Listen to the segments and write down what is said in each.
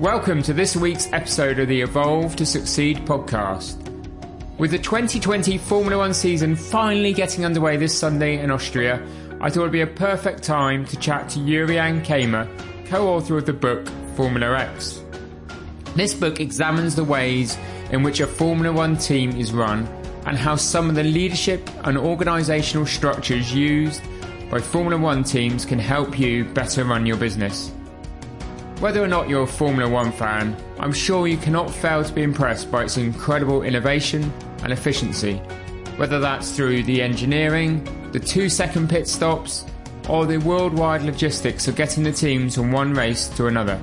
Welcome to this week's episode of the Evolve to Succeed podcast. With the 2020 Formula One season finally getting underway this Sunday in Austria, I thought it would be a perfect time to chat to Jurriaan Kamer, co author of the book Formula X. This book examines the ways in which a Formula One team is run and how some of the leadership and organisational structures used by Formula One teams can help you better run your business. Whether or not you're a Formula One fan, I'm sure you cannot fail to be impressed by its incredible innovation and efficiency, whether that's through the engineering, the two second pit stops, or the worldwide logistics of getting the teams from one race to another.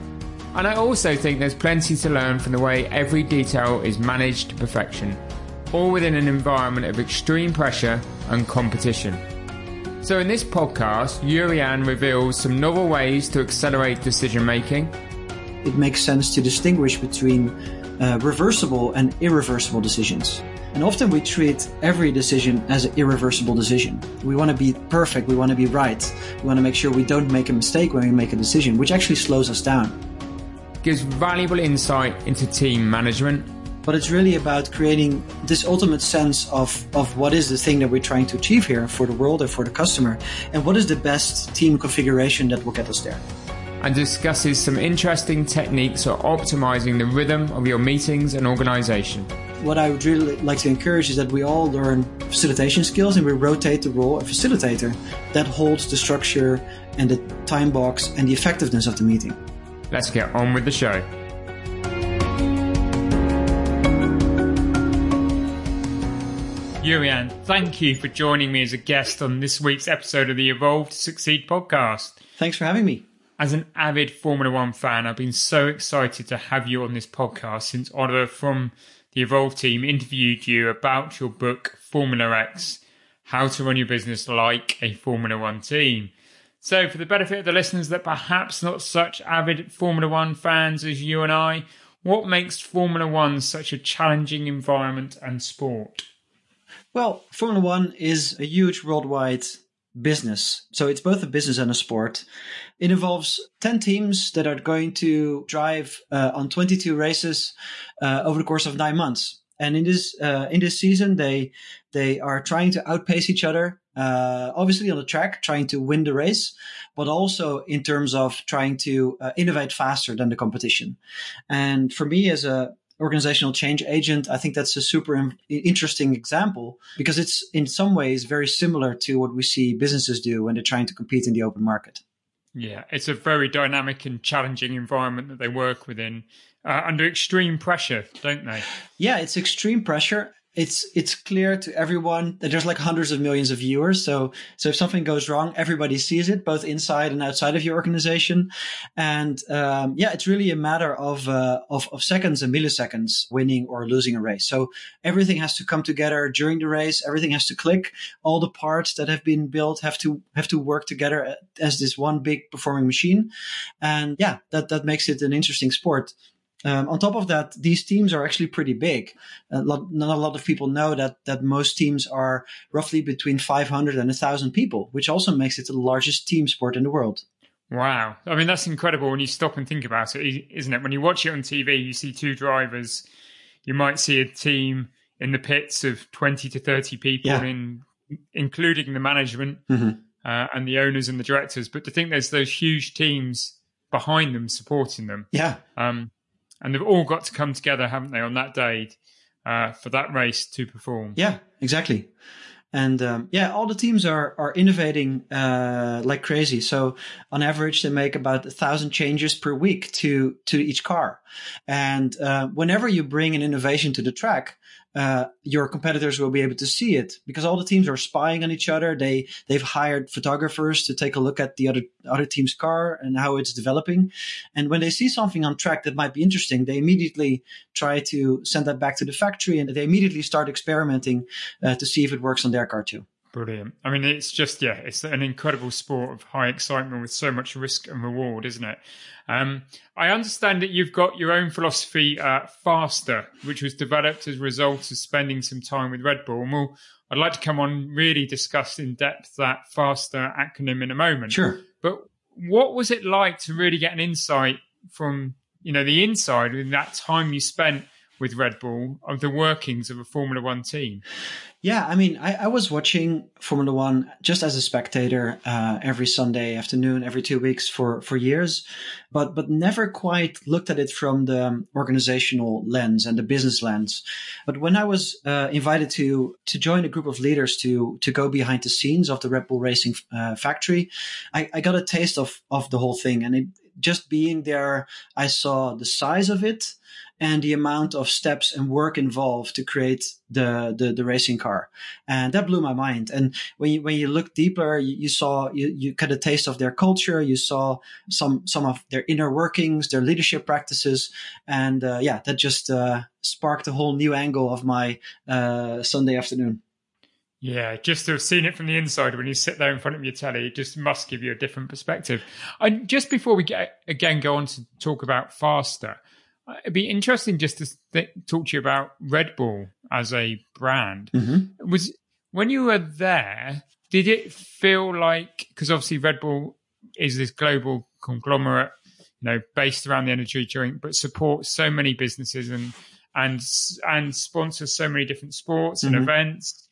And I also think there's plenty to learn from the way every detail is managed to perfection, all within an environment of extreme pressure and competition. So, in this podcast, Jurriaan reveals some novel ways to accelerate decision making. It makes sense to distinguish between uh, reversible and irreversible decisions. And often we treat every decision as an irreversible decision. We want to be perfect, we want to be right, we want to make sure we don't make a mistake when we make a decision, which actually slows us down. Gives valuable insight into team management but it's really about creating this ultimate sense of, of what is the thing that we're trying to achieve here for the world and for the customer, and what is the best team configuration that will get us there. And discusses some interesting techniques for optimizing the rhythm of your meetings and organization. What I would really like to encourage is that we all learn facilitation skills and we rotate the role of facilitator that holds the structure and the time box and the effectiveness of the meeting. Let's get on with the show. Jurriaan, thank you for joining me as a guest on this week's episode of the Evolve to Succeed podcast. Thanks for having me. As an avid Formula One fan, I've been so excited to have you on this podcast since Oliver from the Evolve team interviewed you about your book, Formula X How to Run Your Business Like a Formula One Team. So, for the benefit of the listeners that perhaps not such avid Formula One fans as you and I, what makes Formula One such a challenging environment and sport? Well, Formula One is a huge worldwide business. So it's both a business and a sport. It involves 10 teams that are going to drive uh, on 22 races uh, over the course of nine months. And in this uh, in this season, they they are trying to outpace each other. Uh, obviously on the track, trying to win the race, but also in terms of trying to uh, innovate faster than the competition. And for me, as a organizational change agent, I think that's a super interesting example because it's in some ways very similar to what we see businesses do when they're trying to compete in the open market. Yeah, it's a very dynamic and challenging environment that they work within uh, under extreme pressure, don't they? Yeah, it's extreme pressure it's it's clear to everyone that there's like hundreds of millions of viewers. So so if something goes wrong, everybody sees it, both inside and outside of your organization. And um, yeah, it's really a matter of, uh, of of seconds and milliseconds winning or losing a race. So everything has to come together during the race. Everything has to click. All the parts that have been built have to have to work together as this one big performing machine. And yeah, that that makes it an interesting sport. Um, on top of that, these teams are actually pretty big. A lot, not a lot of people know that that most teams are roughly between 500 and 1,000 people, which also makes it the largest team sport in the world. Wow. I mean, that's incredible when you stop and think about it, isn't it? When you watch it on TV, you see two drivers, you might see a team in the pits of 20 to 30 people, yeah. in, including the management mm-hmm. uh, and the owners and the directors. But to think there's those huge teams behind them supporting them. Yeah. Um, and they've all got to come together, haven't they, on that day uh, for that race to perform? Yeah, exactly. And um, yeah, all the teams are are innovating uh, like crazy. So on average, they make about a thousand changes per week to to each car. And uh, whenever you bring an innovation to the track, uh, your competitors will be able to see it because all the teams are spying on each other. They they've hired photographers to take a look at the other other team's car and how it's developing. And when they see something on track that might be interesting, they immediately try to send that back to the factory and they immediately start experimenting uh, to see if it works on their car too. Brilliant. I mean, it's just, yeah, it's an incredible sport of high excitement with so much risk and reward, isn't it? Um, I understand that you've got your own philosophy, uh, Faster, which was developed as a result of spending some time with Red Bull. And we'll, I'd like to come on really discuss in depth that Faster acronym in a moment. Sure. But what was it like to really get an insight from, you know, the inside in that time you spent with Red Bull of the workings of a Formula One team? Yeah, I mean, I, I was watching Formula One just as a spectator uh, every Sunday afternoon, every two weeks for for years, but but never quite looked at it from the organizational lens and the business lens. But when I was uh, invited to to join a group of leaders to to go behind the scenes of the Red Bull Racing uh, factory, I, I got a taste of of the whole thing, and it, just being there, I saw the size of it and the amount of steps and work involved to create the, the, the racing car. And that blew my mind. And when you, when you look deeper, you, you saw, you, you got a taste of their culture. You saw some, some of their inner workings, their leadership practices. And, uh, yeah, that just, uh, sparked a whole new angle of my, uh, Sunday afternoon. Yeah, just to have seen it from the inside when you sit there in front of your telly, it just must give you a different perspective. And just before we get again go on to talk about faster, It'd be interesting just to th- talk to you about Red Bull as a brand. Mm-hmm. Was when you were there, did it feel like because obviously Red Bull is this global conglomerate, you know, based around the energy drink, but supports so many businesses and and and sponsors so many different sports and mm-hmm. events.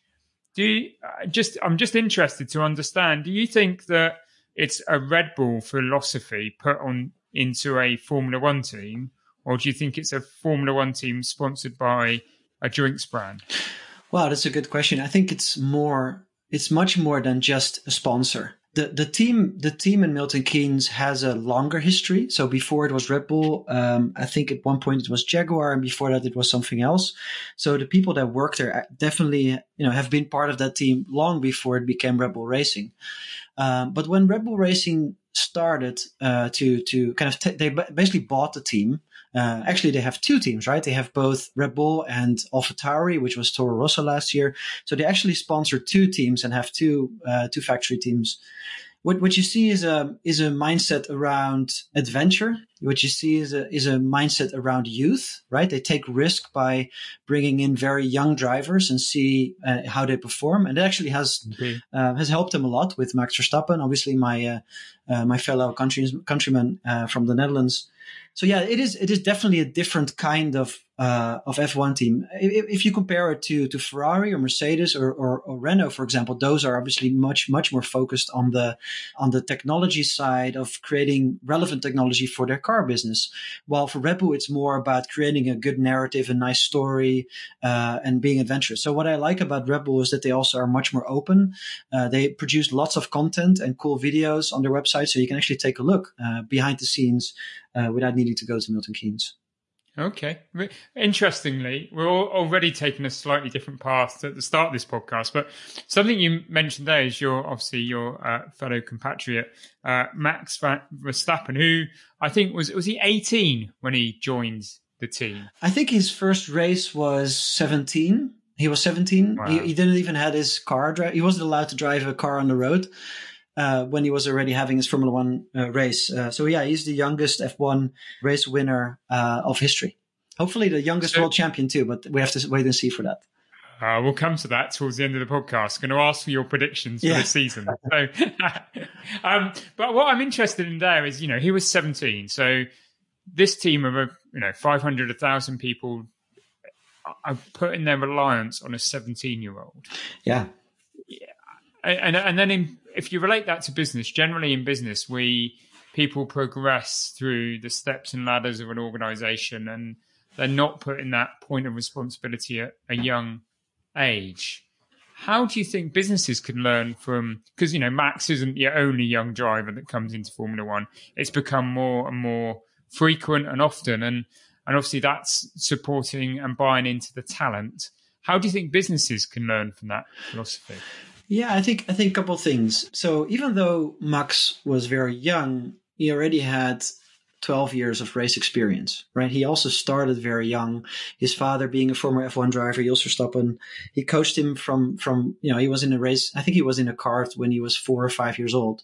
Do you uh, just? I'm just interested to understand. Do you think that it's a Red Bull philosophy put on into a Formula One team? Or do you think it's a Formula One team sponsored by a drinks brand? Well, that's a good question. I think it's more, it's much more than just a sponsor. The, the team the team in Milton Keynes has a longer history. So before it was Red Bull, um, I think at one point it was Jaguar, and before that it was something else. So the people that work there definitely you know have been part of that team long before it became Red Bull Racing. Um, but when Red Bull Racing started uh, to to kind of t- they basically bought the team uh, actually, they have two teams, right? They have both Red Bull and AlphaTauri, which was Toro Rosso last year. So they actually sponsor two teams and have two uh, two factory teams. What what you see is a is a mindset around adventure. What you see is a is a mindset around youth, right? They take risk by bringing in very young drivers and see uh, how they perform, and it actually has okay. uh, has helped them a lot with Max Verstappen, obviously my uh, uh my fellow country, countryman uh, from the Netherlands so yeah, it is it is definitely a different kind of uh, of F1 team. If, if, you compare it to to Ferrari or Mercedes or, or, or, Renault, for example, those are obviously much much more focused on the on the technology side of creating relevant technology for their car business. While for Red Bull, it's more about creating a good narrative, a nice story, uh, and being adventurous. So what I like about Red Bull is that they also are much more open. Uh, they produce lots of content and cool videos on their website, so you can actually take a look uh, behind the scenes uh, without needing to go to Milton Keynes. Okay. Interestingly, we're already taking a slightly different path at the start of this podcast, but something you mentioned there is your obviously your uh, fellow compatriot uh, Max Verstappen, who I think was was he 18 when he joined the team. I think his first race was 17. He was 17. Wow. He, he, didn't even have his car. Dri- he wasn't allowed to drive a car on the road uh, when he was already having his Formula One uh, race. Uh, so yeah, he's the youngest F1 race winner uh, of history. Hopefully, the youngest so, world champion too. But we have to wait and see for that. Uh, we'll come to that towards the end of the podcast. I'm going to ask for your predictions for yeah. the season. So, um, but what I'm interested in there is, you know, he was 17. So this team of, you know, 500, 1,000 people are putting their reliance on a 17 year old. Yeah. And, and then in if you relate that to business, generally in business, we people progress through the steps and ladders of an organization and they're not putting that point of responsibility at a young age. How do you think businesses can learn from? Because you know, Max isn't the only young driver that comes into Formula One. It's become more and more frequent and often, and and obviously that's supporting and buying into the talent. How do you think businesses can learn from that philosophy? Yeah, I think I think a couple things. So even though Max was very young, he already had 12 years of race experience, right? He also started very young. His father being a former F1 driver, Jos Verstappen, he coached him from, from, you know, he was in a race. I think he was in a kart when he was four or five years old.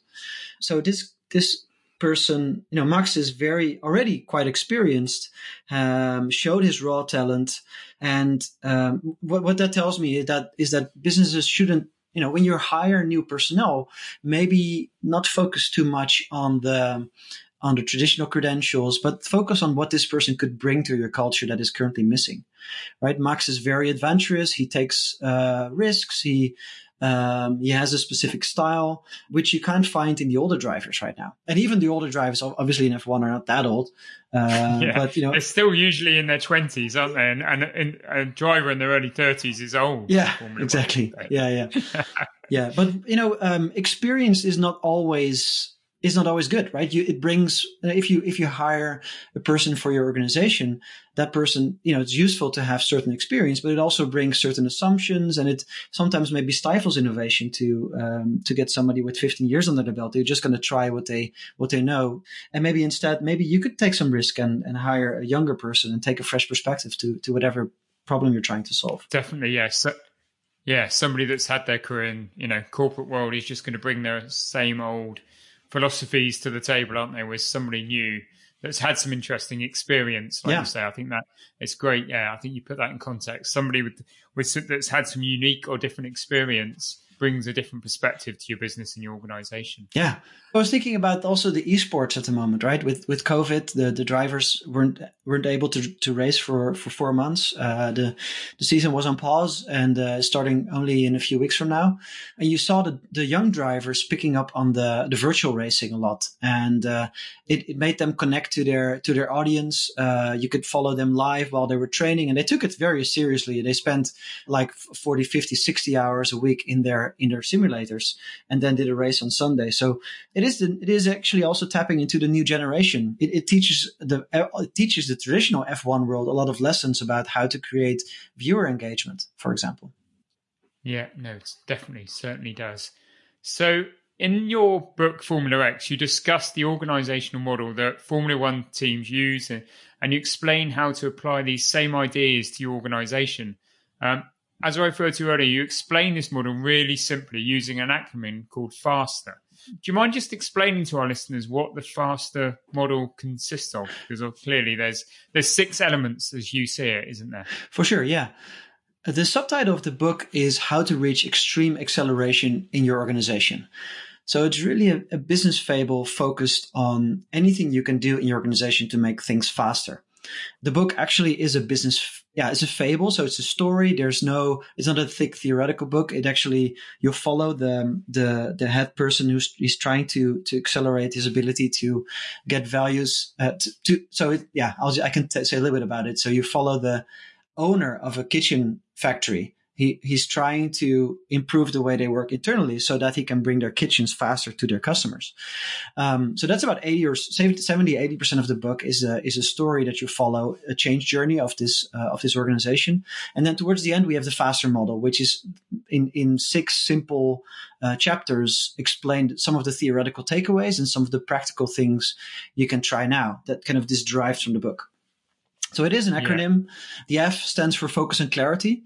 So this, this person, you know, Max is very, already quite experienced, um, showed his raw talent. And, um, what, what that tells me is that, is that businesses shouldn't you know when you hire new personnel maybe not focus too much on the on the traditional credentials, but focus on what this person could bring to your culture that is currently missing. Right? Max is very adventurous. He takes uh, risks. He um, he has a specific style, which you can't find in the older drivers right now. And even the older drivers, obviously in F1, are not that old. Uh, yeah, but you know, they're still usually in their twenties, aren't they? And, and, and, a driver in their early thirties is old. Yeah, exactly. Yeah, yeah, yeah. But you know, um, experience is not always is not always good, right? You, it brings, if you, if you hire a person for your organization, that person, you know, it's useful to have certain experience, but it also brings certain assumptions and it sometimes maybe stifles innovation to, um, to get somebody with 15 years under the belt. They're just going to try what they, what they know. And maybe instead, maybe you could take some risk and, and hire a younger person and take a fresh perspective to, to whatever problem you're trying to solve. Definitely. Yes. So- yeah, somebody that's had their career in you know corporate world is just going to bring their same old philosophies to the table, aren't they? With somebody new that's had some interesting experience, like yeah. you say. I think that it's great. Yeah, I think you put that in context. Somebody with with that's had some unique or different experience brings a different perspective to your business and your organization. Yeah. I was thinking about also the esports at the moment, right? With with COVID, the, the drivers weren't weren't able to, to race for, for four months. Uh, the the season was on pause and uh, starting only in a few weeks from now. And you saw the, the young drivers picking up on the, the virtual racing a lot, and uh, it, it made them connect to their to their audience. Uh, you could follow them live while they were training, and they took it very seriously. They spent like 40, 50, 60 hours a week in their in their simulators, and then did a race on Sunday. So it is the, it is actually also tapping into the new generation. It, it teaches the it teaches the traditional F1 world a lot of lessons about how to create viewer engagement, for example. Yeah, no, it definitely certainly does. So in your book Formula X, you discuss the organizational model that Formula One teams use, and, and you explain how to apply these same ideas to your organization. Um, as I referred to earlier, you explain this model really simply using an acronym called FASTER. Do you mind just explaining to our listeners what the FASTER model consists of? Because uh, clearly there's there's six elements as you see it, isn't there? For sure, yeah. Uh, the subtitle of the book is How to Reach Extreme Acceleration in Your Organization. So it's really a, a business fable focused on anything you can do in your organization to make things faster. The book actually is a business, yeah, it's a fable. So it's a story. There's no, it's not a thick theoretical book. It actually, you follow the, the, the head person who's, he's trying to, to accelerate his ability to get values, uh, to, to, so it, yeah, I'll, I can t- say a little bit about it. So you follow the owner of a kitchen factory he, he's trying to improve the way they work internally so that he can bring their kitchens faster to their customers. Um, so that's about 80 or 70, 80% of the book is a, is a story that you follow a change journey of this, uh, of this organization. And then towards the end, we have the faster model, which is in, in six simple uh, chapters explained some of the theoretical takeaways and some of the practical things you can try now that kind of this drives from the book. So it is an acronym. Yeah. The F stands for focus and clarity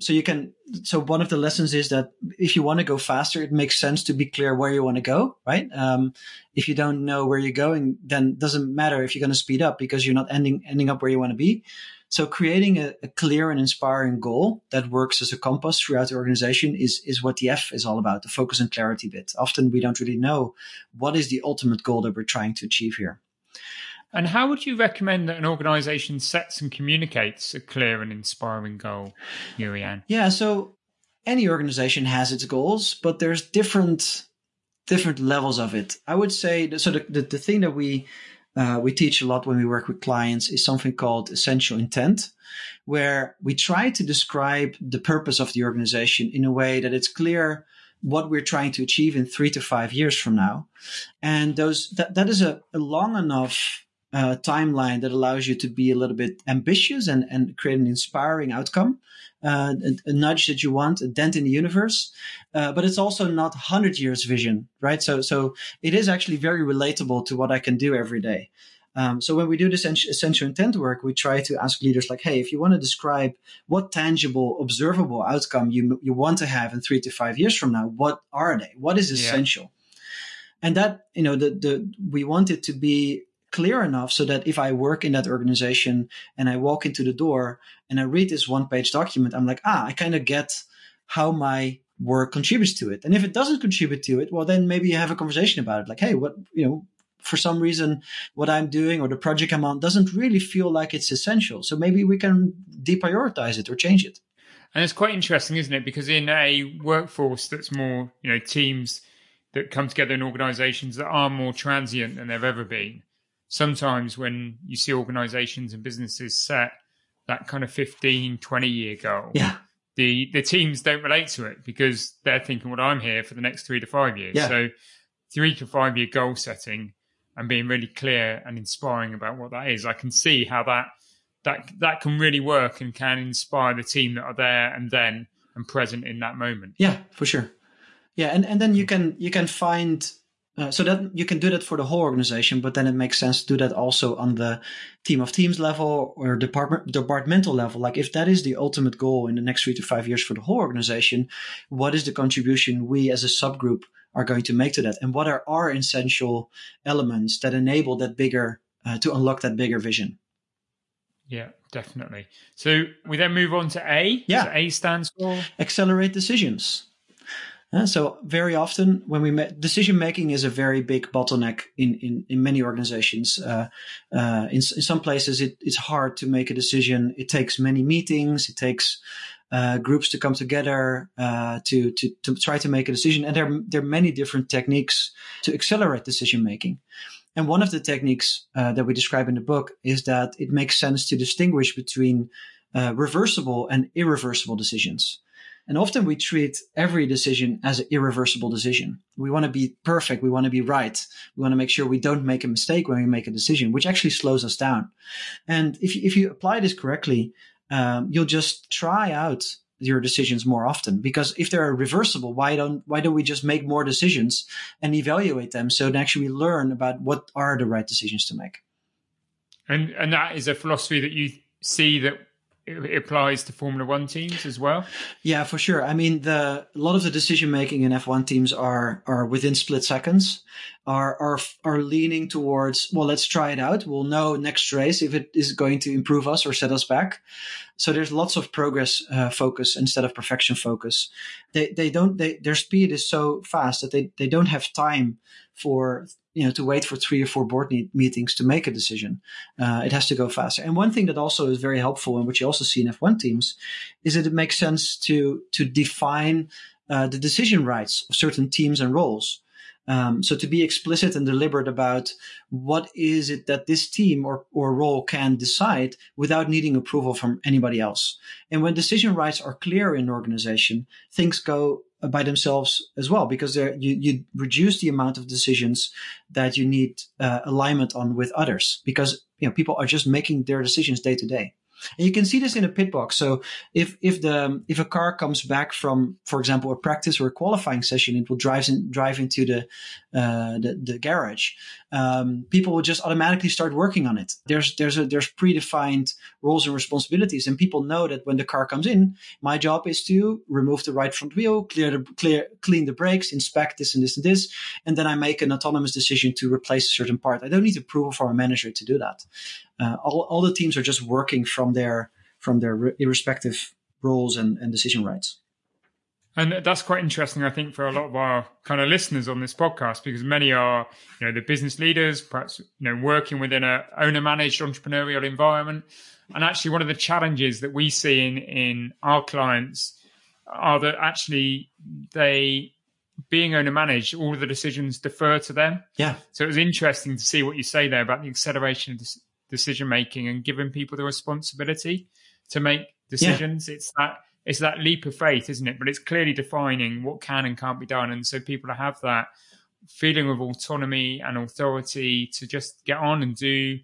so you can so one of the lessons is that if you want to go faster it makes sense to be clear where you want to go right? Um, if you don't know where you're going then it doesn't matter if you're going to speed up because you're not ending ending up where you want to be. So creating a, a, clear and inspiring goal that works as a compass throughout the organization is is what the f is all about the focus and clarity bit. Often we don't really know what is the ultimate goal that we're trying to achieve here and how would you recommend that an organization sets and communicates a clear and inspiring goal, Jurriaan? Yeah, so any organization has its goals, but there's different different levels of it. I would say so. The the, the thing that we uh, we teach a lot when we work with clients is something called essential intent, where we try to describe the purpose of the organization in a way that it's clear what we're trying to achieve in three to five years from now. And those that, that is a, a long enough uh, timeline that allows you to be a little bit ambitious and, and create an inspiring outcome, uh, a, a, nudge that you want, a dent in the universe. Uh, but it's also not 100 years vision, right? So, so it is actually very relatable to what I can do every day. Um, so when we do this essential intent work, we try to ask leaders like, hey, if you want to describe what tangible, observable outcome you, you want to have in three to five years from now, what are they? What is essential? Yeah. And that, you know, the, the, we want it to be clear enough so that if I work in that organization and I walk into the door and I read this one page document, I'm like, ah, I kind of get how my work contributes to it. And if it doesn't contribute to it, well, then maybe you have a conversation about it. Like, hey, what, you know, for some reason, what I'm doing or the project I'm on doesn't really feel like it's essential. So maybe we can deprioritize it or change it. And it's quite interesting, isn't it? Because in a workforce that's more, you know, teams that come together in organizations that are more transient than they've ever been, sometimes when you see organizations and businesses set that kind of 15, 20 year goal, yeah. the, the teams don't relate to it because they're thinking, well, I'm here for the next three to five years. Yeah. So three to five year goal setting and being really clear and inspiring about what that is. I can see how that that that can really work and can inspire the team that are there and then and present in that moment. Yeah, for sure. Yeah, and, and then you mm. can you can find uh, so that you can do that for the whole organization, but then it makes sense to do that also on the team of teams level or department departmental level. Like if that is the ultimate goal in the next three to five years for the whole organization, what is the contribution we as a subgroup are going to make to that, and what are our essential elements that enable that bigger uh, to unlock that bigger vision? Yeah, definitely. So we then move on to A. Yeah, so A stands for accelerate decisions. Uh, so very often when we ma- decision making is a very big bottleneck in, in, in many organizations. Uh, uh, in, in, some places it, it's hard to make a decision. It takes many meetings. It takes uh, groups to come together uh, to, to to try to make a decision. And there there are many different techniques to accelerate decision making. And one of the techniques uh, that we describe in the book is that it makes sense to distinguish between reversible and irreversible decisions. And often we treat every decision as an irreversible decision. We want to be perfect. We want to be right. We want to make sure we don't make a mistake when we make a decision, which actually slows us down. And if you, if you apply this correctly, um, you'll just try out your decisions more often because if they're reversible why don't why don't we just make more decisions and evaluate them so that actually we learn about what are the right decisions to make and and that is a philosophy that you see that it applies to Formula One teams as well. Yeah, for sure. I mean, the a lot of the decision making in F1 teams are are within split seconds, are are are leaning towards well, let's try it out. We'll know next race if it is going to improve us or set us back. So there's lots of progress uh, focus instead of perfection focus. They they don't they their speed is so fast that they they don't have time for you know to wait for three or four board meetings to make a decision. Uh, it has to go faster. And one thing that also is very helpful, and which you also see in F1 teams, is that it makes sense to to define uh, the decision rights of certain teams and roles. Um, so to be explicit and deliberate about what is it that this team or, or role can decide without needing approval from anybody else. And when decision rights are clear in an organization, things go by themselves as well because you, you reduce the amount of decisions that you need uh, alignment on with others because you know people are just making their decisions day to day and you can see this in a pit box. So if if the if a car comes back from, for example, a practice or a qualifying session, it will drive in, drive into the uh, the, the, garage. Um, people will just automatically start working on it. There's there's a, there's predefined roles and responsibilities, and people know that when the car comes in, my job is to remove the right front wheel, clear the clear clean the brakes, inspect this and this and this, and then I make an autonomous decision to replace a certain part. I don't need approval from a manager to do that uh, all, all the teams are just working from their from their respective roles and, and decision rights. And that's quite interesting, I think, for a lot of our kind of listeners on this podcast, because many are, you know, the business leaders, perhaps, you know, working within a owner managed entrepreneurial environment. And actually, one of the challenges that we see in, in our clients are that actually they, being owner managed, all of the decisions defer to them. Yeah. So it was interesting to see what you say there about the acceleration of decision making and giving people the responsibility to make decisions. Yeah. It's that it's that leap of faith, isn't it? But it's clearly defining what can and can't be done, and so people have that feeling of autonomy and authority to just get on and do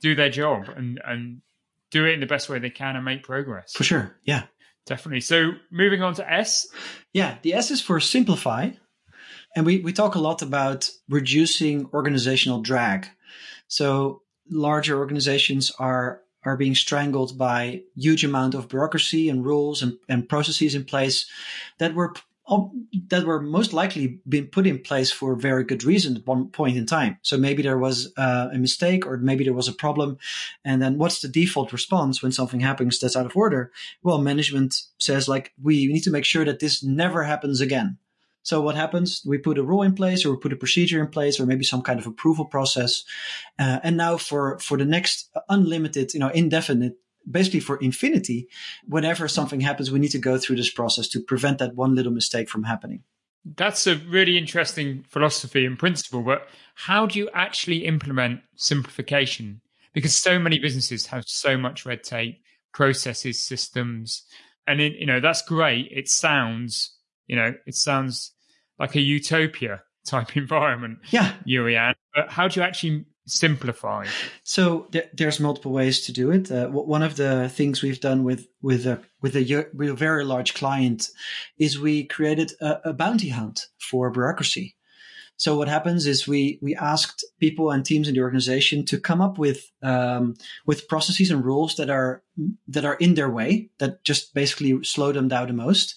do their job and and do it in the best way they can and make progress. For sure. Yeah. Definitely. So moving on to S. Yeah, the S is for simplify. And we, we talk a lot about reducing organizational drag. So larger organizations are are being strangled by huge amount of bureaucracy and rules and, and processes in place that were that were most likely been put in place for a very good reason at one point in time. So maybe there was uh, a mistake or maybe there was a problem. And then what's the default response when something happens that's out of order? Well, management says like, we need to make sure that this never happens again. So what happens? We put a rule in place or we put a procedure in place or maybe some kind of approval process. Uh, and now for, for the next unlimited, you know, indefinite basically for infinity, whenever something happens, we need to go through this process to prevent that one little mistake from happening. That's a really interesting philosophy and principle, but how do you actually implement simplification? Because so many businesses have so much red tape, processes, systems, and in, you know that's great. It sounds, you know, it sounds like a utopia type environment. Yeah, Jurriaan. But how do you actually simplify? So th- there's multiple ways to do it. Uh, one of the things we've done with with a with a, with a very large client is we created a, a bounty hunt for bureaucracy. So what happens is we we asked people and teams in the organization to come up with um, with processes and rules that are that are in their way that just basically slow them down the most,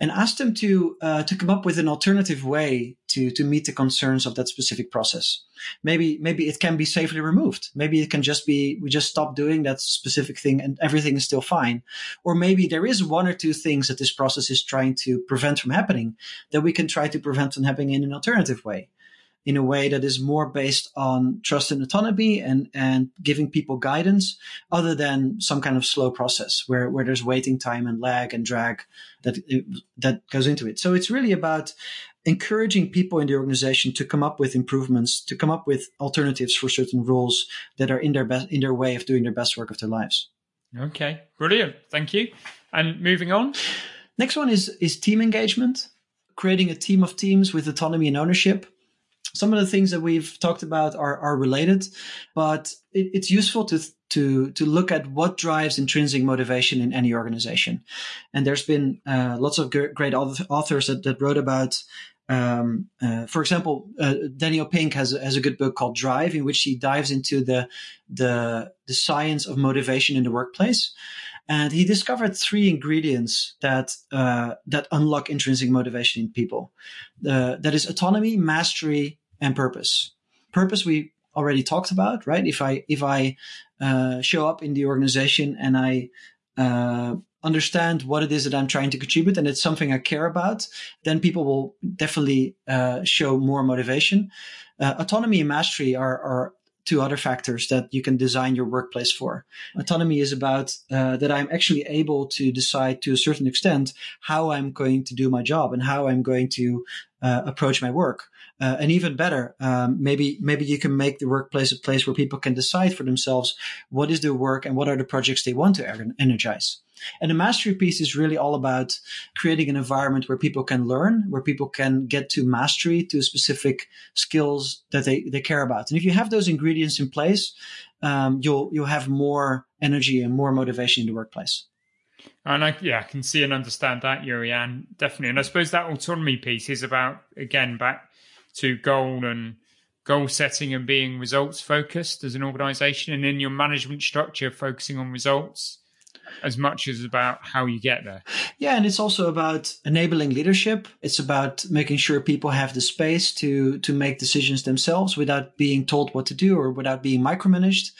and asked them to uh, to come up with an alternative way to to meet the concerns of that specific process. Maybe maybe it can be safely removed. Maybe it can just be we just stop doing that specific thing and everything is still fine. Or maybe there is one or two things that this process is trying to prevent from happening that we can try to prevent from happening in an alternative way in a way that is more based on trust and autonomy and, and giving people guidance other than some kind of slow process where, where there's waiting time and lag and drag that, that goes into it. So it's really about encouraging people in the organization to come up with improvements, to come up with alternatives for certain rules that are in their best, in their way of doing their best work of their lives. Okay, brilliant. Thank you. And moving on. Next one is, is team engagement, creating a team of teams with autonomy and ownership some of the things that we've talked about are, are related, but it, it's useful to to to look at what drives intrinsic motivation in any organization. And there's been uh, lots of great authors that, that wrote about. Um, uh, for example, uh, Daniel Pink has has a good book called Drive, in which he dives into the the the science of motivation in the workplace and he discovered three ingredients that uh, that unlock intrinsic motivation in people. Uh, that is autonomy, mastery, and purpose. Purpose we already talked about, right? If I if I uh, show up in the organization and I uh, understand what it is that I'm trying to contribute and it's something I care about, then people will definitely uh, show more motivation. Uh, autonomy and mastery are, are two other factors that you can design your workplace for. Autonomy is about uh, that I'm actually able to decide to a certain extent how I'm going to do my job and how I'm going to uh, approach my work. Uh, and even better, um, maybe maybe you can make the workplace a place where people can decide for themselves what is their work and what are the projects they want to energize. And the mastery piece is really all about creating an environment where people can learn, where people can get to mastery to specific skills that they, they care about. And if you have those ingredients in place, um, you'll you'll have more energy and more motivation in the workplace. And I, yeah, I can see and understand that, Jurriaan, definitely. And I suppose that autonomy piece is about again back to goal and goal setting and being results focused as an organization, and in your management structure, focusing on results as much as about how you get there. Yeah, and it's also about enabling leadership. It's about making sure people have the space to to make decisions themselves without being told what to do or without being micromanaged.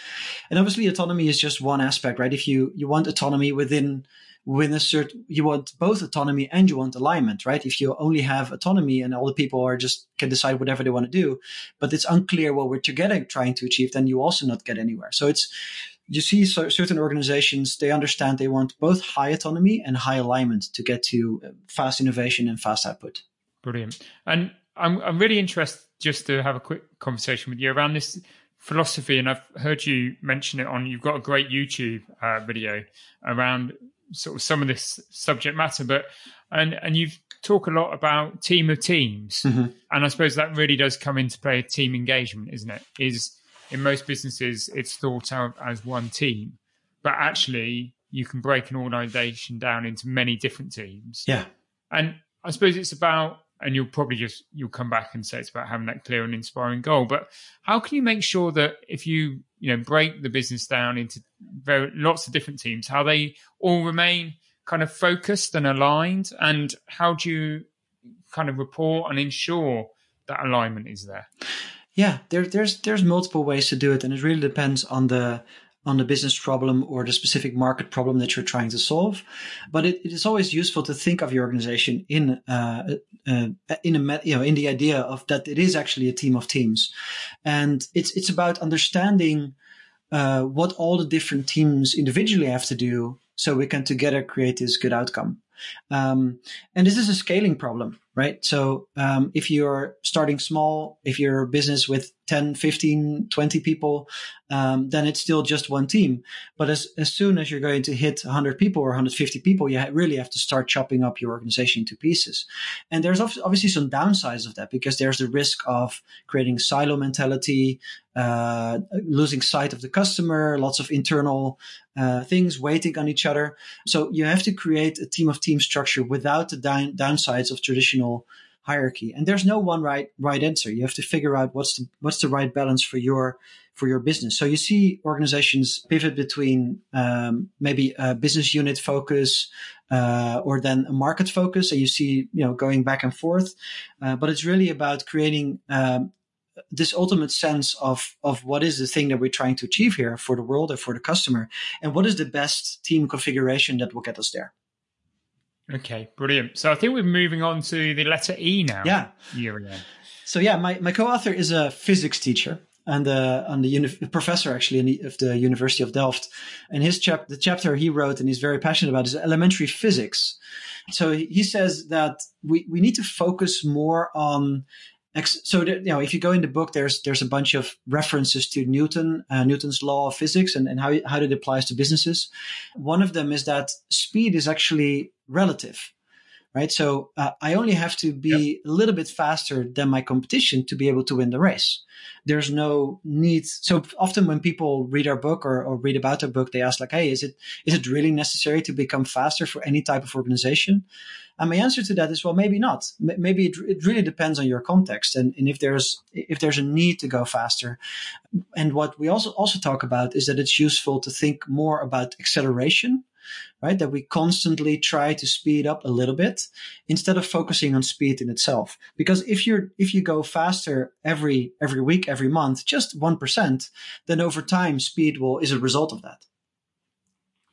And obviously autonomy is just one aspect, right? If you you want autonomy within within a certain you want both autonomy and you want alignment, right? If you only have autonomy and all the people are just can decide whatever they want to do, but it's unclear what we're together trying to achieve, then you also not get anywhere. So it's you see certain organizations they understand they want both high autonomy and high alignment to get to uh, fast innovation and fast output. Brilliant. And i'm, I'm really interested just to have a quick conversation with you around this philosophy and i've heard you mention it on you've got a great youtube uh, video around sort of some of this subject matter but and and you've talk a lot about team of teams. Mm-hmm. and i suppose that really does come into play team engagement isn't it? Is in most businesses it's thought of as one team, but actually you can break an organization down into many different teams. Yeah. And I suppose it's about and you'll probably just you'll come back and say it's about having that clear and inspiring goal but how can you make sure that if you you know break the business down into very lots of different teams how they all remain kind of focused and aligned and how do you kind of report and ensure that alignment is there yeah there, there's there's multiple ways to do it and it really depends on the on the business problem or the specific market problem that you're trying to solve. But it, it is always useful to think of your organization in uh, uh, in a you know in the idea of that it is actually a team of teams, and it's it's about understanding uh, what all the different teams individually have to do so we can together create this good outcome. Um, and this is a scaling problem, right? So um, if you're starting small, if you're a business with 10, 15, 20 people, um, then it's still just one team. But as, as soon as you're going to hit 100 people or 150 people, you really have to start chopping up your organization into pieces. And there's obviously some downsides of that because there's the risk of creating silo mentality, uh, losing sight of the customer, lots of internal uh, things waiting on each other. So you have to create a team of team structure without the down- downsides of traditional hierarchy. And there's no one right right answer. You have to figure out what's the what's the right balance for your for your business. So you see organizations pivot between um, maybe a business unit focus uh, or then a market focus, and you see you know going back and forth. Uh, but it's really about creating. Um, this ultimate sense of of what is the thing that we're trying to achieve here for the world and for the customer, and what is the best team configuration that will get us there. Okay, brilliant. So I think we're moving on to the letter E now. Yeah. So yeah, my, my co-author is a physics teacher and uh, on the uni- professor actually the, of the University of Delft. And his chap the chapter he wrote and he's very passionate about is elementary physics. So he says that we, we need to focus more on so you know if you go in the book there's there's a bunch of references to newton uh, newton's law of physics and, and how, how it applies to businesses. One of them is that speed is actually relative right so uh, i only have to be yep. a little bit faster than my competition to be able to win the race there's no need so often when people read our book or, or read about our book they ask like hey is it is it really necessary to become faster for any type of organization and my answer to that is, well, maybe not. M- maybe it, it really depends on your context and, and if there's if there's a need to go faster. And what we also also talk about is that it's useful to think more about acceleration right? That we constantly try to speed up a little bit instead of focusing on speed in itself. Because if you're, if you go faster every, every week, every month, just 1%, then over time speed will, is a result of that.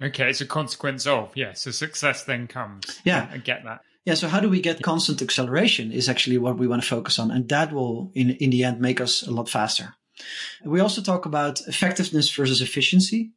Okay, it's a consequence of, yeah. So success then comes. Yeah. I get that. Yeah, so how do we get constant acceleration is actually what we want to focus on. And that will, in, in the end, make us a lot faster. We also talk about effectiveness versus efficiency.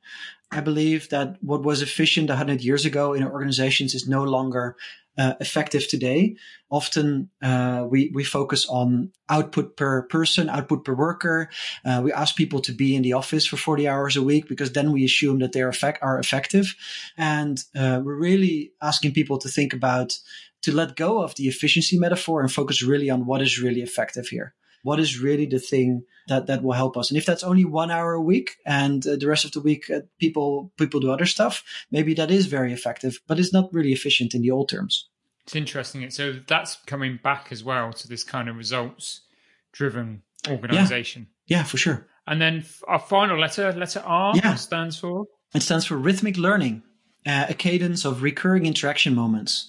I believe that what was efficient 100 years ago in organizations is no longer uh, effective today. Often uh, we we focus on output per person, output per worker. Uh, we ask people to be in the office for 40 hours a week because then we assume that they are, effect- are effective, and uh, we're really asking people to think about to let go of the efficiency metaphor and focus really on what is really effective here what is really the thing that that will help us and if that's only one hour a week and uh, the rest of the week uh, people people do other stuff maybe that is very effective but it's not really efficient in the old terms it's interesting so that's coming back as well to this kind of results driven organization yeah. yeah. for sure and then our final letter letter r yeah. stands for it stands for rhythmic learning uh, a cadence of recurring interaction moments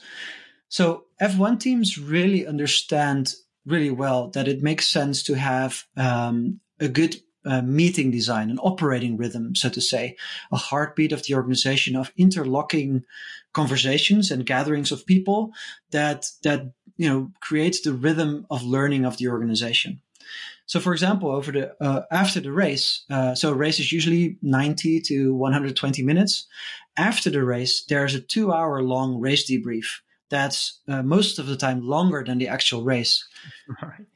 so F1 teams really understand really well that it makes sense to have um, a good uh, meeting design, an operating rhythm, so to say, a heartbeat of the organization of interlocking conversations and gatherings of people that that you know creates the rhythm of learning of the organization. So, for example, over the uh, after the race, uh, so a race is usually ninety to one hundred twenty minutes. After the race, there's a two-hour long race debrief that's uh, most of the time longer than the actual race. Right.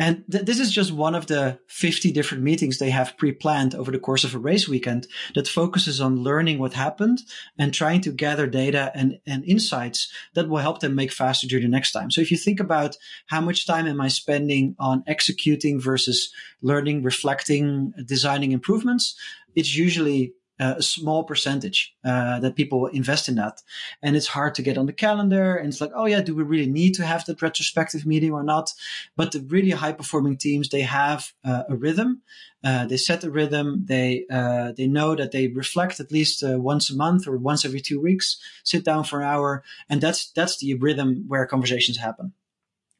And th- this is just one of the 50 different meetings they have pre-planned over the course of a race weekend that focuses on learning what happened and trying to gather data and, and insights that will help them make faster during the next time. So if you think about how much time am I spending on executing versus learning, reflecting, designing improvements, it's usually a small percentage uh, that people invest in that. And it's hard to get on the calendar. And it's like, oh yeah, do we really need to have that retrospective meeting or not? But the really high performing teams, they have uh, a rhythm. Uh, they set a rhythm. They uh, they know that they reflect at least uh, once a month or once every two weeks. Sit down for an hour, and that's that's the rhythm where conversations happen.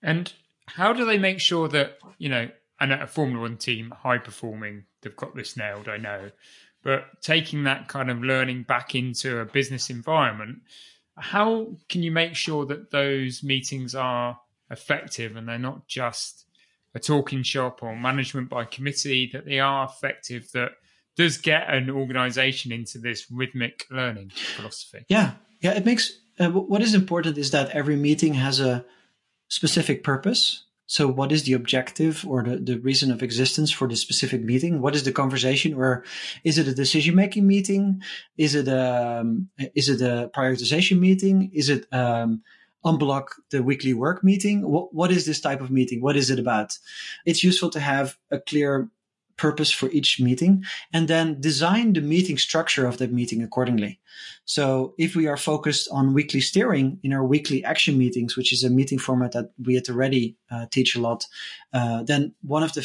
And how do they make sure that you know? And a Formula One team, high performing, they've got this nailed. I know but taking that kind of learning back into a business environment, how can you make sure that those meetings are effective and they're not just a talking shop or management by committee, that they are effective, that does get an organization into this rhythmic learning philosophy? Yeah. Yeah. It makes uh, what is important is that every meeting has a specific purpose so what is the objective or the, the reason of existence for the specific meeting? What is the conversation or is it a decision making meeting? Is it a, um, is it a prioritization meeting? Is it, um, unblock the weekly work meeting? What, what is this type of meeting? What is it about? It's useful to have a clear purpose for each meeting and then design the meeting structure of that meeting accordingly. So if we are focused on weekly steering in our weekly action meetings, which is a meeting format that we at the Ready uh, teach a lot, uh, then one of the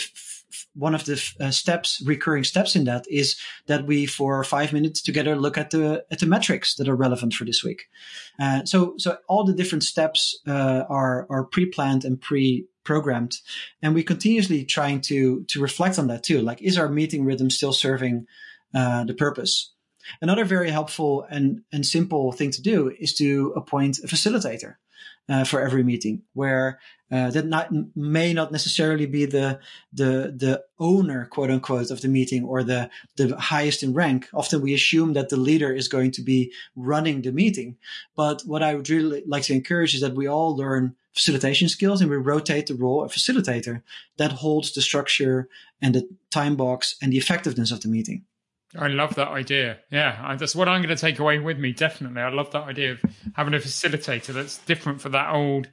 one of the uh, steps, recurring steps in that, is that we for five minutes together look at the at the metrics that are relevant for this week. Uh, so so all the different steps uh, are are pre planned and pre programmed. And we continuously trying to to reflect on that too. Like is our meeting rhythm still serving uh, the purpose? Another very helpful and and simple thing to do is to appoint a facilitator uh, for every meeting where uh, that not, may not necessarily be the the the owner quote unquote of the meeting or the the highest in rank often we assume that the leader is going to be running the meeting but what i would really like to encourage is that we all learn facilitation skills and we rotate the role of facilitator that holds the structure and the time box and the effectiveness of the meeting. I love that idea. Yeah, that's what I'm going to take away with me. Definitely, I love that idea of having a facilitator that's different for that old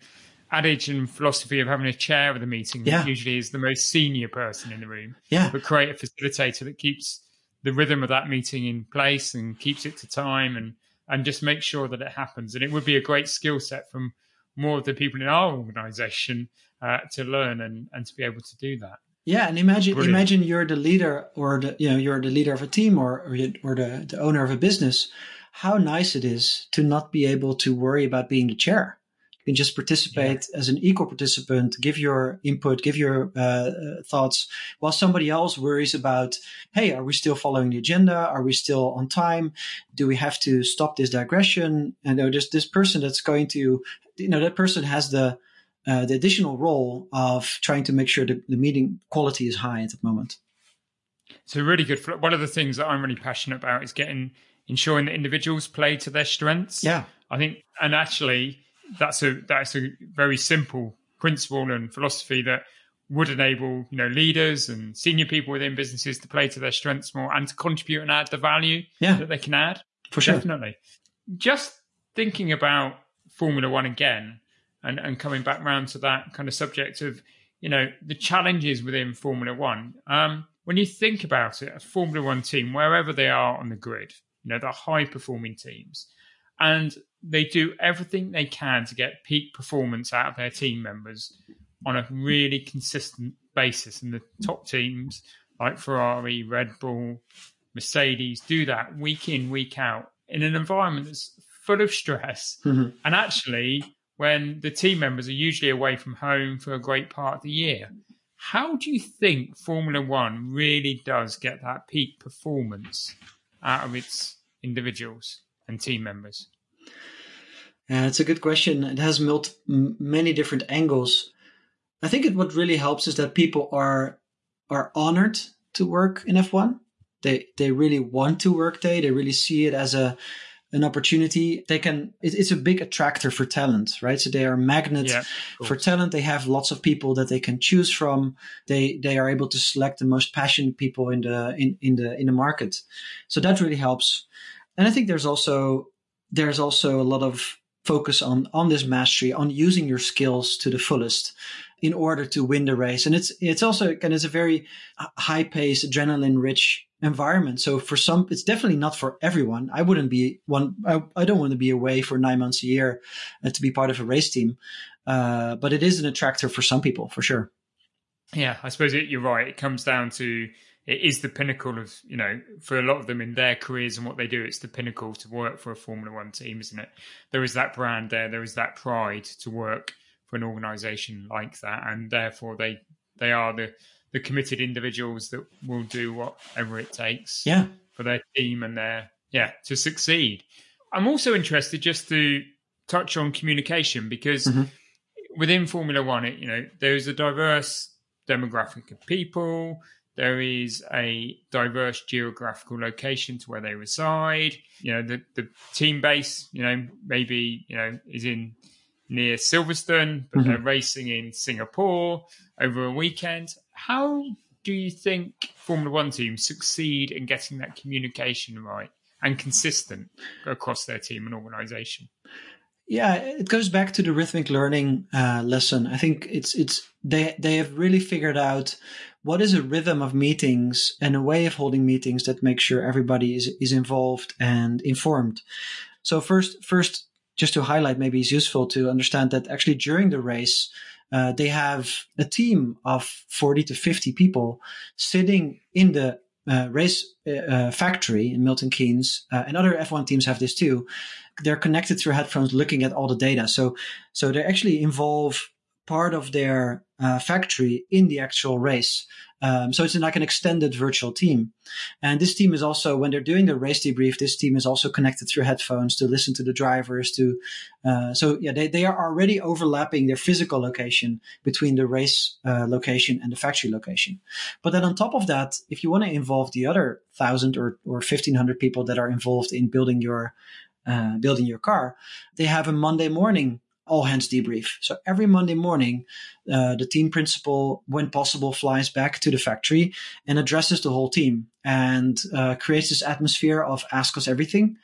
adage and philosophy of having a chair of the meeting yeah. that usually is the most senior person in the room. Yeah, but create a facilitator that keeps the rhythm of that meeting in place and keeps it to time and and just make sure that it happens. And it would be a great skill set from more of the people in our organization uh, to learn and, and to be able to do that. Yeah, and imagine Brilliant. imagine you're the leader or the you know you're the leader of a team or or, or the, the owner of a business. How nice it is to not be able to worry about being the chair. You can just participate yeah. as an equal participant, give your input, give your uh, uh, thoughts, while somebody else worries about, hey, are we still following the agenda? Are we still on time? Do we have to stop this digression? And there's this person that's going to you know that person has the uh, the additional role of trying to make sure the, the meeting quality is high at the moment. So really good. One of the things that I'm really passionate about is getting ensuring that individuals play to their strengths. Yeah, I think, and actually, that's a that's a very simple principle and philosophy that would enable you know leaders and senior people within businesses to play to their strengths more and to contribute and add the value yeah. that they can add. For sure, definitely. Just thinking about Formula One again, and and coming back round to that kind of subject of you know the challenges within Formula One. Um, when you think about it, a Formula One team, wherever they are on the grid, you know, they're high performing teams, and they do everything they can to get peak performance out of their team members on a really consistent basis. And the top teams like Ferrari, Red Bull, Mercedes do that week in, week out in an environment that's full of stress. Mm-hmm. And actually, when the team members are usually away from home for a great part of the year, how do you think Formula One really does get that peak performance out of its individuals and team members? Uh, yeah, it's a good question. It has multi- many different angles. I think it, what really helps is that people are are honored to work in F1. They they really want to work there. They really see it as a an opportunity, they can. It, it's a big attractor for talent, right? So they are a magnet Yeah, for talent. They have lots of people that they can choose from. They they are able to select the most passionate people in the in, in the in the market. So that really helps. And I think there's also there's also a lot of focus on on this mastery, on using your skills to the fullest in order to win the race. And it's it's also and it's a very high pace, adrenaline rich environment. So for some, it's definitely not for everyone. I wouldn't be one. I, I don't want to be away for nine months a year uh, to be part of a race team. Uh, but it is an attractor for some people, for sure. Yeah, I suppose it, you're right. It comes down to it is the pinnacle of you know for a lot of them in their careers and what they do. It's the pinnacle to work for a Formula One team, isn't it? There is that brand there. There is that pride to work for an organisation like that, and therefore they they are the the committed individuals that will do whatever it takes Yeah. for their team and their yeah to succeed. I'm also interested just to touch on communication because Mhm. within Formula One, it, you know, there is a diverse demographic of people. There is a diverse geographical location to where they reside. You know, the, the team base, you know, maybe, you know, is in near Silverstone, but Mhm. they're racing in Singapore over a weekend. How do you think Formula One teams succeed in getting that communication right and consistent across their team and organization? Yeah, it goes back to the rhythmic learning uh, lesson. I think it's it's they they have really figured out what is a rhythm of meetings and a way of holding meetings that makes sure everybody is is involved and informed. So first first just to highlight maybe it's useful to understand that actually during the race uh, they have a team of 40 to 50 people sitting in the uh, race uh, factory in Milton Keynes, uh, and other F1 teams have this too. They're connected through headphones, looking at all the data. So, so they actually involve part of their uh, factory in the actual race. Um, so it's like an extended virtual team. And this team is also, when they're doing the race debrief, this team is also connected through headphones to listen to the drivers. To uh, so yeah, they they are already overlapping their physical location between the race uh, location and the factory location. But then on top of that, if you want to involve the other thousand or or fifteen hundred people that are involved in building your uh, building your car, they have a Monday morning all hands debrief. So every Monday morning, uh, the team principal, when possible, flies back to the factory and addresses the whole team and uh, creates this atmosphere of ask us everything.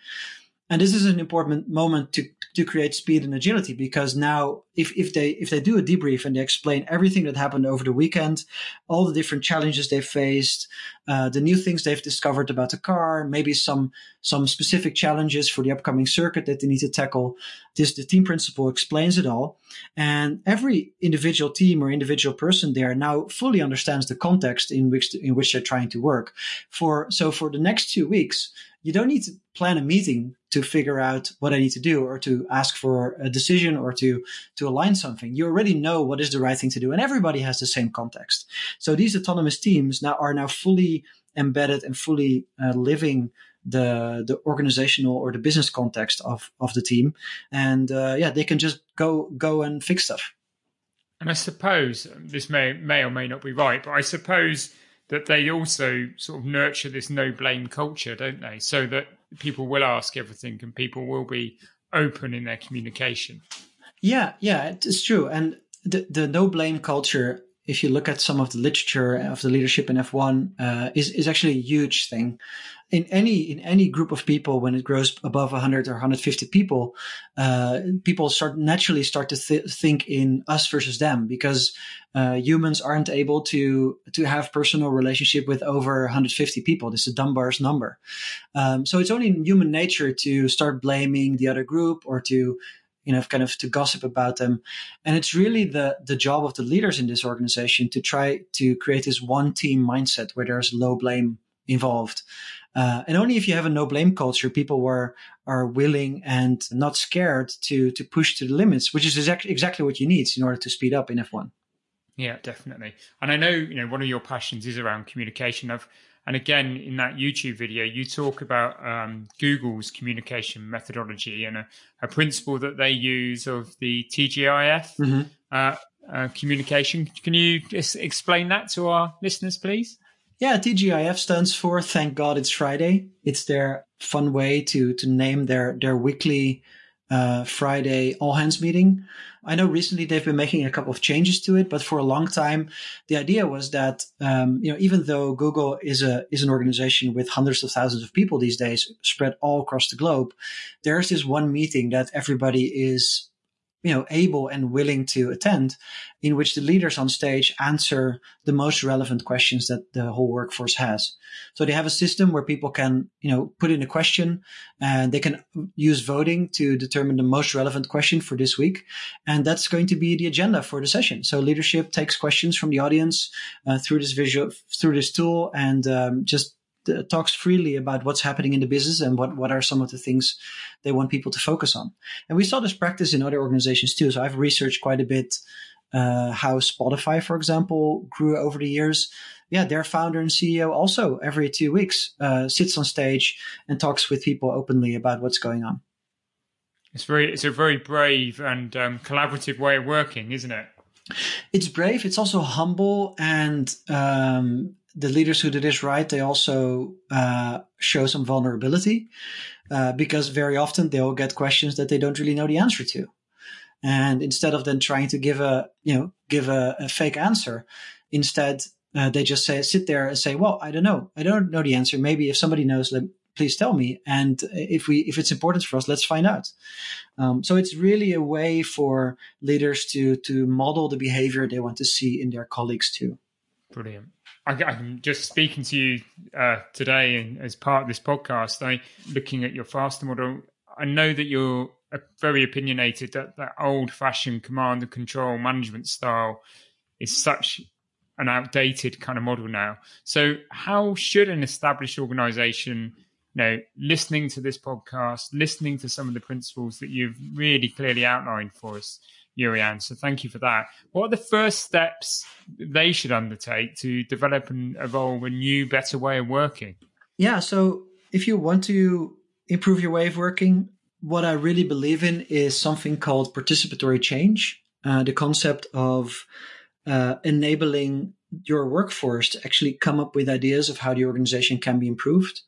And this is an important moment to, to create speed and agility because now if, if they if they do a debrief and they explain everything that happened over the weekend, all the different challenges they faced, uh, the new things they've discovered about the car, maybe some some specific challenges for the upcoming circuit that they need to tackle. This the team principal explains it all, and every individual team or individual person there now fully understands the context in which in which they're trying to work. For so for the next two weeks, you don't need to plan a meeting to figure out what I need to do or to ask for a decision or to to align something. You already know what is the right thing to do, and everybody has the same context. So these autonomous teams now are now fully embedded and fully uh, living the the organizational or the business context of of the team, and uh, yeah, they can just go go and fix stuff. And I suppose this may may or may not be right, but I suppose that they also sort of nurture this no blame culture, don't they? So that people will ask everything and people will be open in their communication. Yeah, yeah, it's true. And the, the no blame culture, if you look at some of the literature of the leadership in F1, uh, is, is actually a huge thing. In any in any group of people, when it grows above 100 or 150 people, uh, people start naturally start to th- think in us versus them because uh, humans aren't able to to have personal relationship with over 150 people. This is Dunbar's number, um, so it's only in human nature to start blaming the other group or to you know, kind of to gossip about them. And it's really the the job of the leaders in this organization to try to create this one team mindset where there's low blame involved. Uh, and only if you have a no blame culture, people were are willing and not scared to to push to the limits, which is exactly exactly what you need in order to speed up in F1. Yeah, definitely. And I know you know one of your passions is around communication. Of and again in that YouTube video, you talk about um, Google's communication methodology and a, a, principle that they use of the TGIF Mm-hmm. uh, uh, communication. Can you just explain that to our listeners, please? Yeah, TGIF stands for Thank God It's Friday. It's their fun way to to name their their weekly uh, Friday all hands meeting. I know recently they've been making a couple of changes to it, but for a long time, the idea was that um, you know even though Google is a is an organization with hundreds of thousands of people these days spread all across the globe, there's this one meeting that everybody is you know able and willing to attend in which the leaders on stage answer the most relevant questions that the whole workforce has. So they have a system where people can you know put in a question and they can use voting to determine the most relevant question for this week. And that's going to be the agenda for the session. So leadership takes questions from the audience uh, through this visual through this tool and um, just uh, talks freely about what's happening in the business and what, what are some of the things they want people to focus on. And we saw this practice in other organizations too. So I've researched quite a bit uh, how Spotify, for example, grew over the years. Yeah, their founder and CEO also every two weeks uh, sits on stage and talks with people openly about what's going on. It's very, it's a very brave and um, collaborative way of working, isn't it? It's brave. It's also humble and um, the leaders who did this right, they also uh, show some vulnerability uh, because very often they'll get questions that they don't really know the answer to. And instead of then trying to give a, you know, give a, a fake answer, instead uh, they just say, sit there and say, well, I don't know. I don't know the answer. Maybe if somebody knows, let, please tell me. And if we, if it's important for us, let's find out. Um, so it's really a way for leaders to, to model the behavior they want to see in their colleagues too. Brilliant. I, am just speaking to you uh, today, and as part of this podcast, I looking at your faster model. I know that you're very opinionated. That that old-fashioned command and control management style is such an outdated kind of model now. So, how should an established organization, you know, listening to this podcast, listening to some of the principles that you've really clearly outlined for us, Jurriaan. So thank you for that. What are the first steps they should undertake to develop and evolve a new, better way of working? Yeah. So if you want to improve your way of working, what I really believe in is something called participatory change. Uh, the concept of uh, enabling your workforce to actually come up with ideas of how the organization can be improved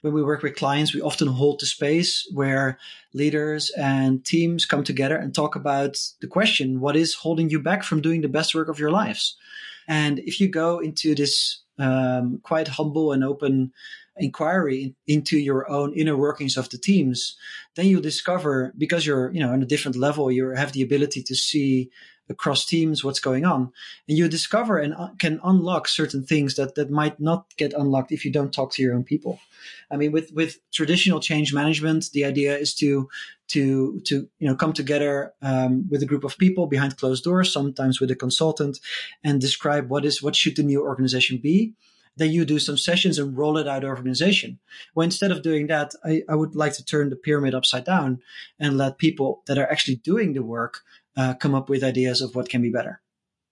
when we work with clients, we often hold the space where leaders and teams come together and talk about the question, what is holding you back from doing the best work of your lives? And if you go into this um, quite humble and open inquiry into your own inner workings of the teams, then you'll discover because you're, you know, on a different level, you have the ability to see across teams what's going on. And you discover and uh, can unlock certain things that that might not get unlocked if you don't talk to your own people. I mean with with traditional change management the idea is to to to you know come together um, with a group of people behind closed doors sometimes with a consultant and describe what is what should the new organization be. Then you do some sessions and roll it out of organization. Well, instead of doing that, I, I would like to turn the pyramid upside down and let people that are actually doing the work uh, come up with ideas of what can be better.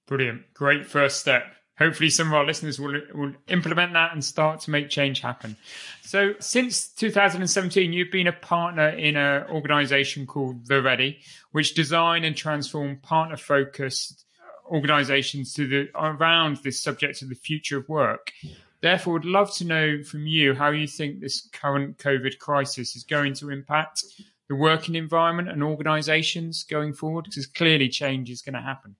Brilliant. Great first step. Hopefully, some of our listeners will, will implement that and start to make change happen. So, since 2017, you've been a partner in an organization called The Ready, which design and transform partner focused organizations to the around this subject of the future of work. Therefore, would love to know from you how you think this current COVID crisis is going to impact the working environment and organizations going forward? Because clearly change is going to happen.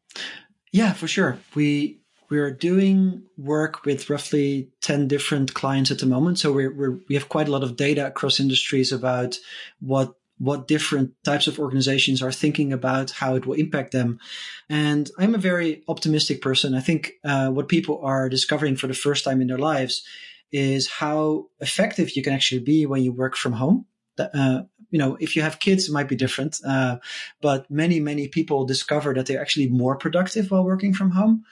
Yeah, for sure. We we're doing work with roughly 10 different clients at the moment. So we're, we're, we have quite a lot of data across industries about what what different types of organizations are thinking about how it will impact them. And I'm a very optimistic person. I think uh, what people are discovering for the first time in their lives is how effective you can actually be when you work from home. Uh, you know, if you have kids, it might be different. Uh, but many, many people discover that they're actually more productive while working from home.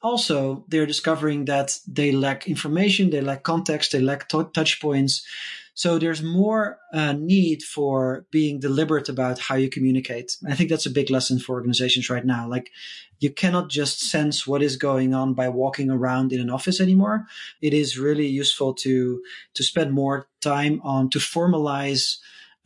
Also, they're discovering that they lack information, they lack context, they lack t- touch points. So there's more uh, need for being deliberate about how you communicate. I think that's a big lesson for organizations right now. Like you cannot just sense what is going on by walking around in an office anymore. It is really useful to to spend more time on to formalize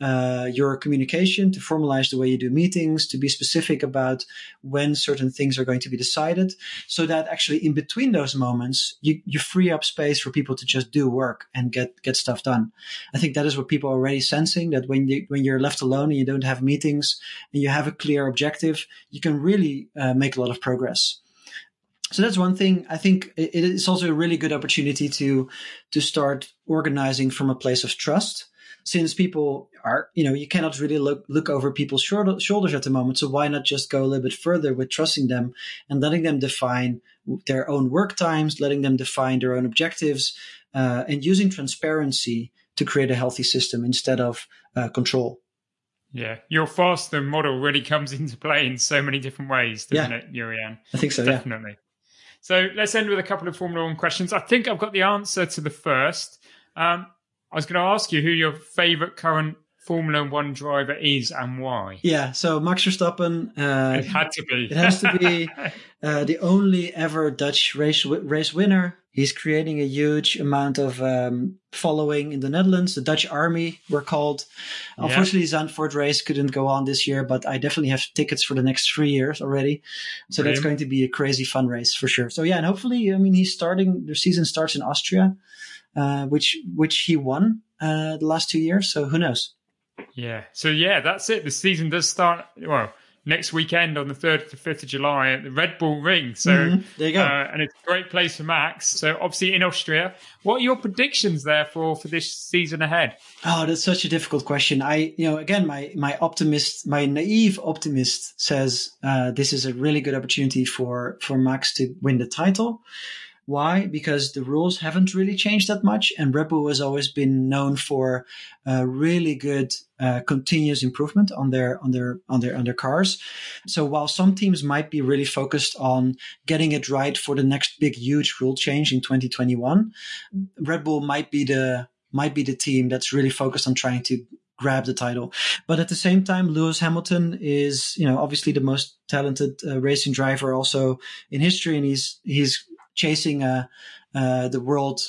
uh, your communication, to formalize the way you do meetings, to be specific about when certain things are going to be decided, so that actually in between those moments, you, you free up space for people to just do work and get, get stuff done. I think that is what people are already sensing that when you, when you're left alone and you don't have meetings and you have a clear objective, you can really uh, make a lot of progress so that's one thing. I think it is also a really good opportunity to to start organizing from a place of trust, since people are, you know, you cannot really look look over people's shoulders at the moment. So why not just go a little bit further with trusting them and letting them define their own work times, letting them define their own objectives, uh, and using transparency to create a healthy system instead of uh, control. Yeah, your faster model really comes into play in so many different ways, doesn't yeah. it, Jurriaan? I think so. Definitely. Yeah. So let's end with a couple of Formula One questions. I think I've got the answer to the first. Um, I was going to ask you who your favourite current Formula One driver is and why. Yeah, so Max Verstappen. Uh, it had to be. it has to be uh, the only ever Dutch race race winner. He's creating a huge amount of um, following in the Netherlands. The Dutch Army were called. Yeah. Unfortunately, Zandvoort race couldn't go on this year, but I definitely have tickets for the next three years already. So Brilliant. that's going to be a crazy fun race for sure. So yeah, and hopefully, I mean, he's starting. The season starts in Austria, uh, which which he won uh, the last two years. So who knows? Yeah. So yeah, that's it. The season does start. Well next weekend on the 3rd to 5th of July at the Red Bull Ring. So mm-hmm. there you go. Uh, and it's a great place for Max. So obviously in Austria. What are your predictions there for, for this season ahead? Oh, that's such a difficult question. I, you know, again, my, my optimist, my naive optimist says, uh, this is a really good opportunity for, for Max to win the title. Why? Because the rules haven't really changed that much, and Red Bull has always been known for uh, really good uh, continuous improvement on their on their on their on their cars. So while some teams might be really focused on getting it right for the next big huge rule change in 2021, Red Bull might be the might be the team that's really focused on trying to grab the title. But at the same time, Lewis Hamilton is, you know, obviously the most talented uh, racing driver also in history, and he's he's chasing uh, uh, the world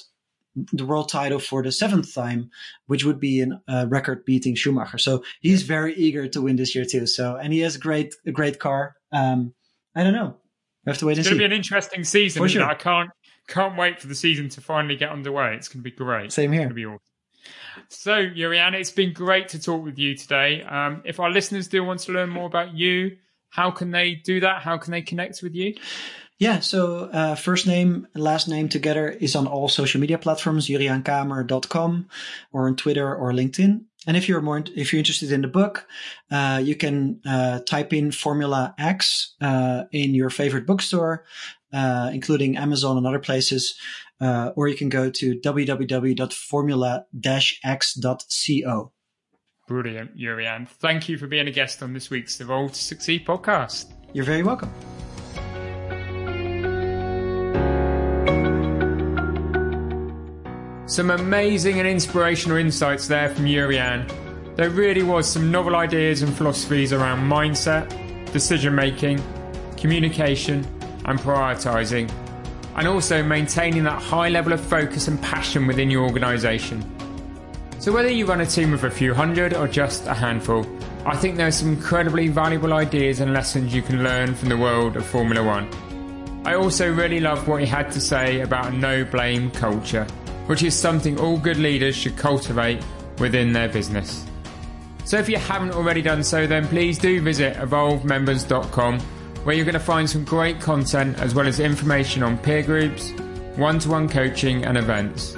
the world title for the seventh time, which would be a uh, record beating Schumacher. So he's very eager to win this year too. So and he has a great a great car. Um, I don't know. We have to wait it's and see. It's going to be an interesting season. For sure. I can't can't wait for the season to finally get underway. It's going to be great. Same here. It's going to be awesome. So, Jurriaan, it's been great to talk with you today. Um, if our listeners do want to learn more about you, how can they do that? How can they connect with you? Yeah, so uh, first name, and last name together is on all social media platforms, jurriaankamer.com or on Twitter or LinkedIn. And if you're more, if you're interested in the book, uh, you can uh, type in Formula X uh, in your favorite bookstore, uh, including Amazon and other places, uh, or you can go to www.formula-x.co. Brilliant, Jurriaan. Thank you for being a guest on this week's Evolve to Succeed podcast. You're very welcome. Some amazing and inspirational insights there from Jurriaan. There really was some novel ideas and philosophies around mindset, decision making, communication, and prioritizing, and also maintaining that high level of focus and passion within your organization. So, whether you run a team of a few hundred or just a handful, I think there are some incredibly valuable ideas and lessons you can learn from the world of Formula One. I also really loved what he had to say about a no blame culture which is something all good leaders should cultivate within their business. So if you haven't already done so, then please do visit evolvemembers.com where you're going to find some great content as well as information on peer groups, one to one coaching, and events.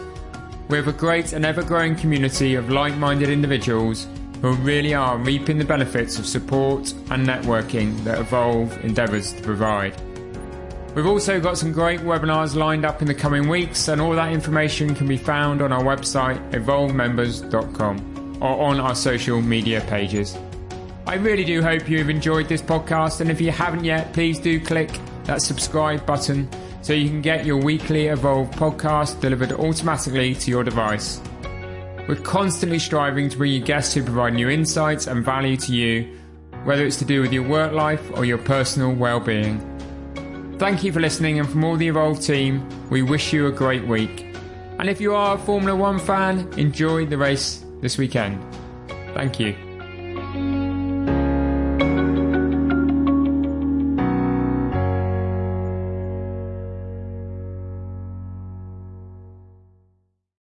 We have a great and ever growing community of like minded individuals who really are reaping the benefits of support and networking that Evolve endeavours to provide. We've also got some great webinars lined up in the coming weeks, and all that information can be found on our website, evolvemembers.com, or on our social media pages. I really do hope you've enjoyed this podcast, and if you haven't yet, please do click that subscribe button so you can get your weekly Evolve podcast delivered automatically to your device. We're constantly striving to bring you guests who provide new insights and value to you, whether it's to do with your work life or your personal well-being. Thank you for listening, and from all the Evolve team, we wish you a great week. And if you are a Formula One fan, enjoy the race this weekend. Thank you.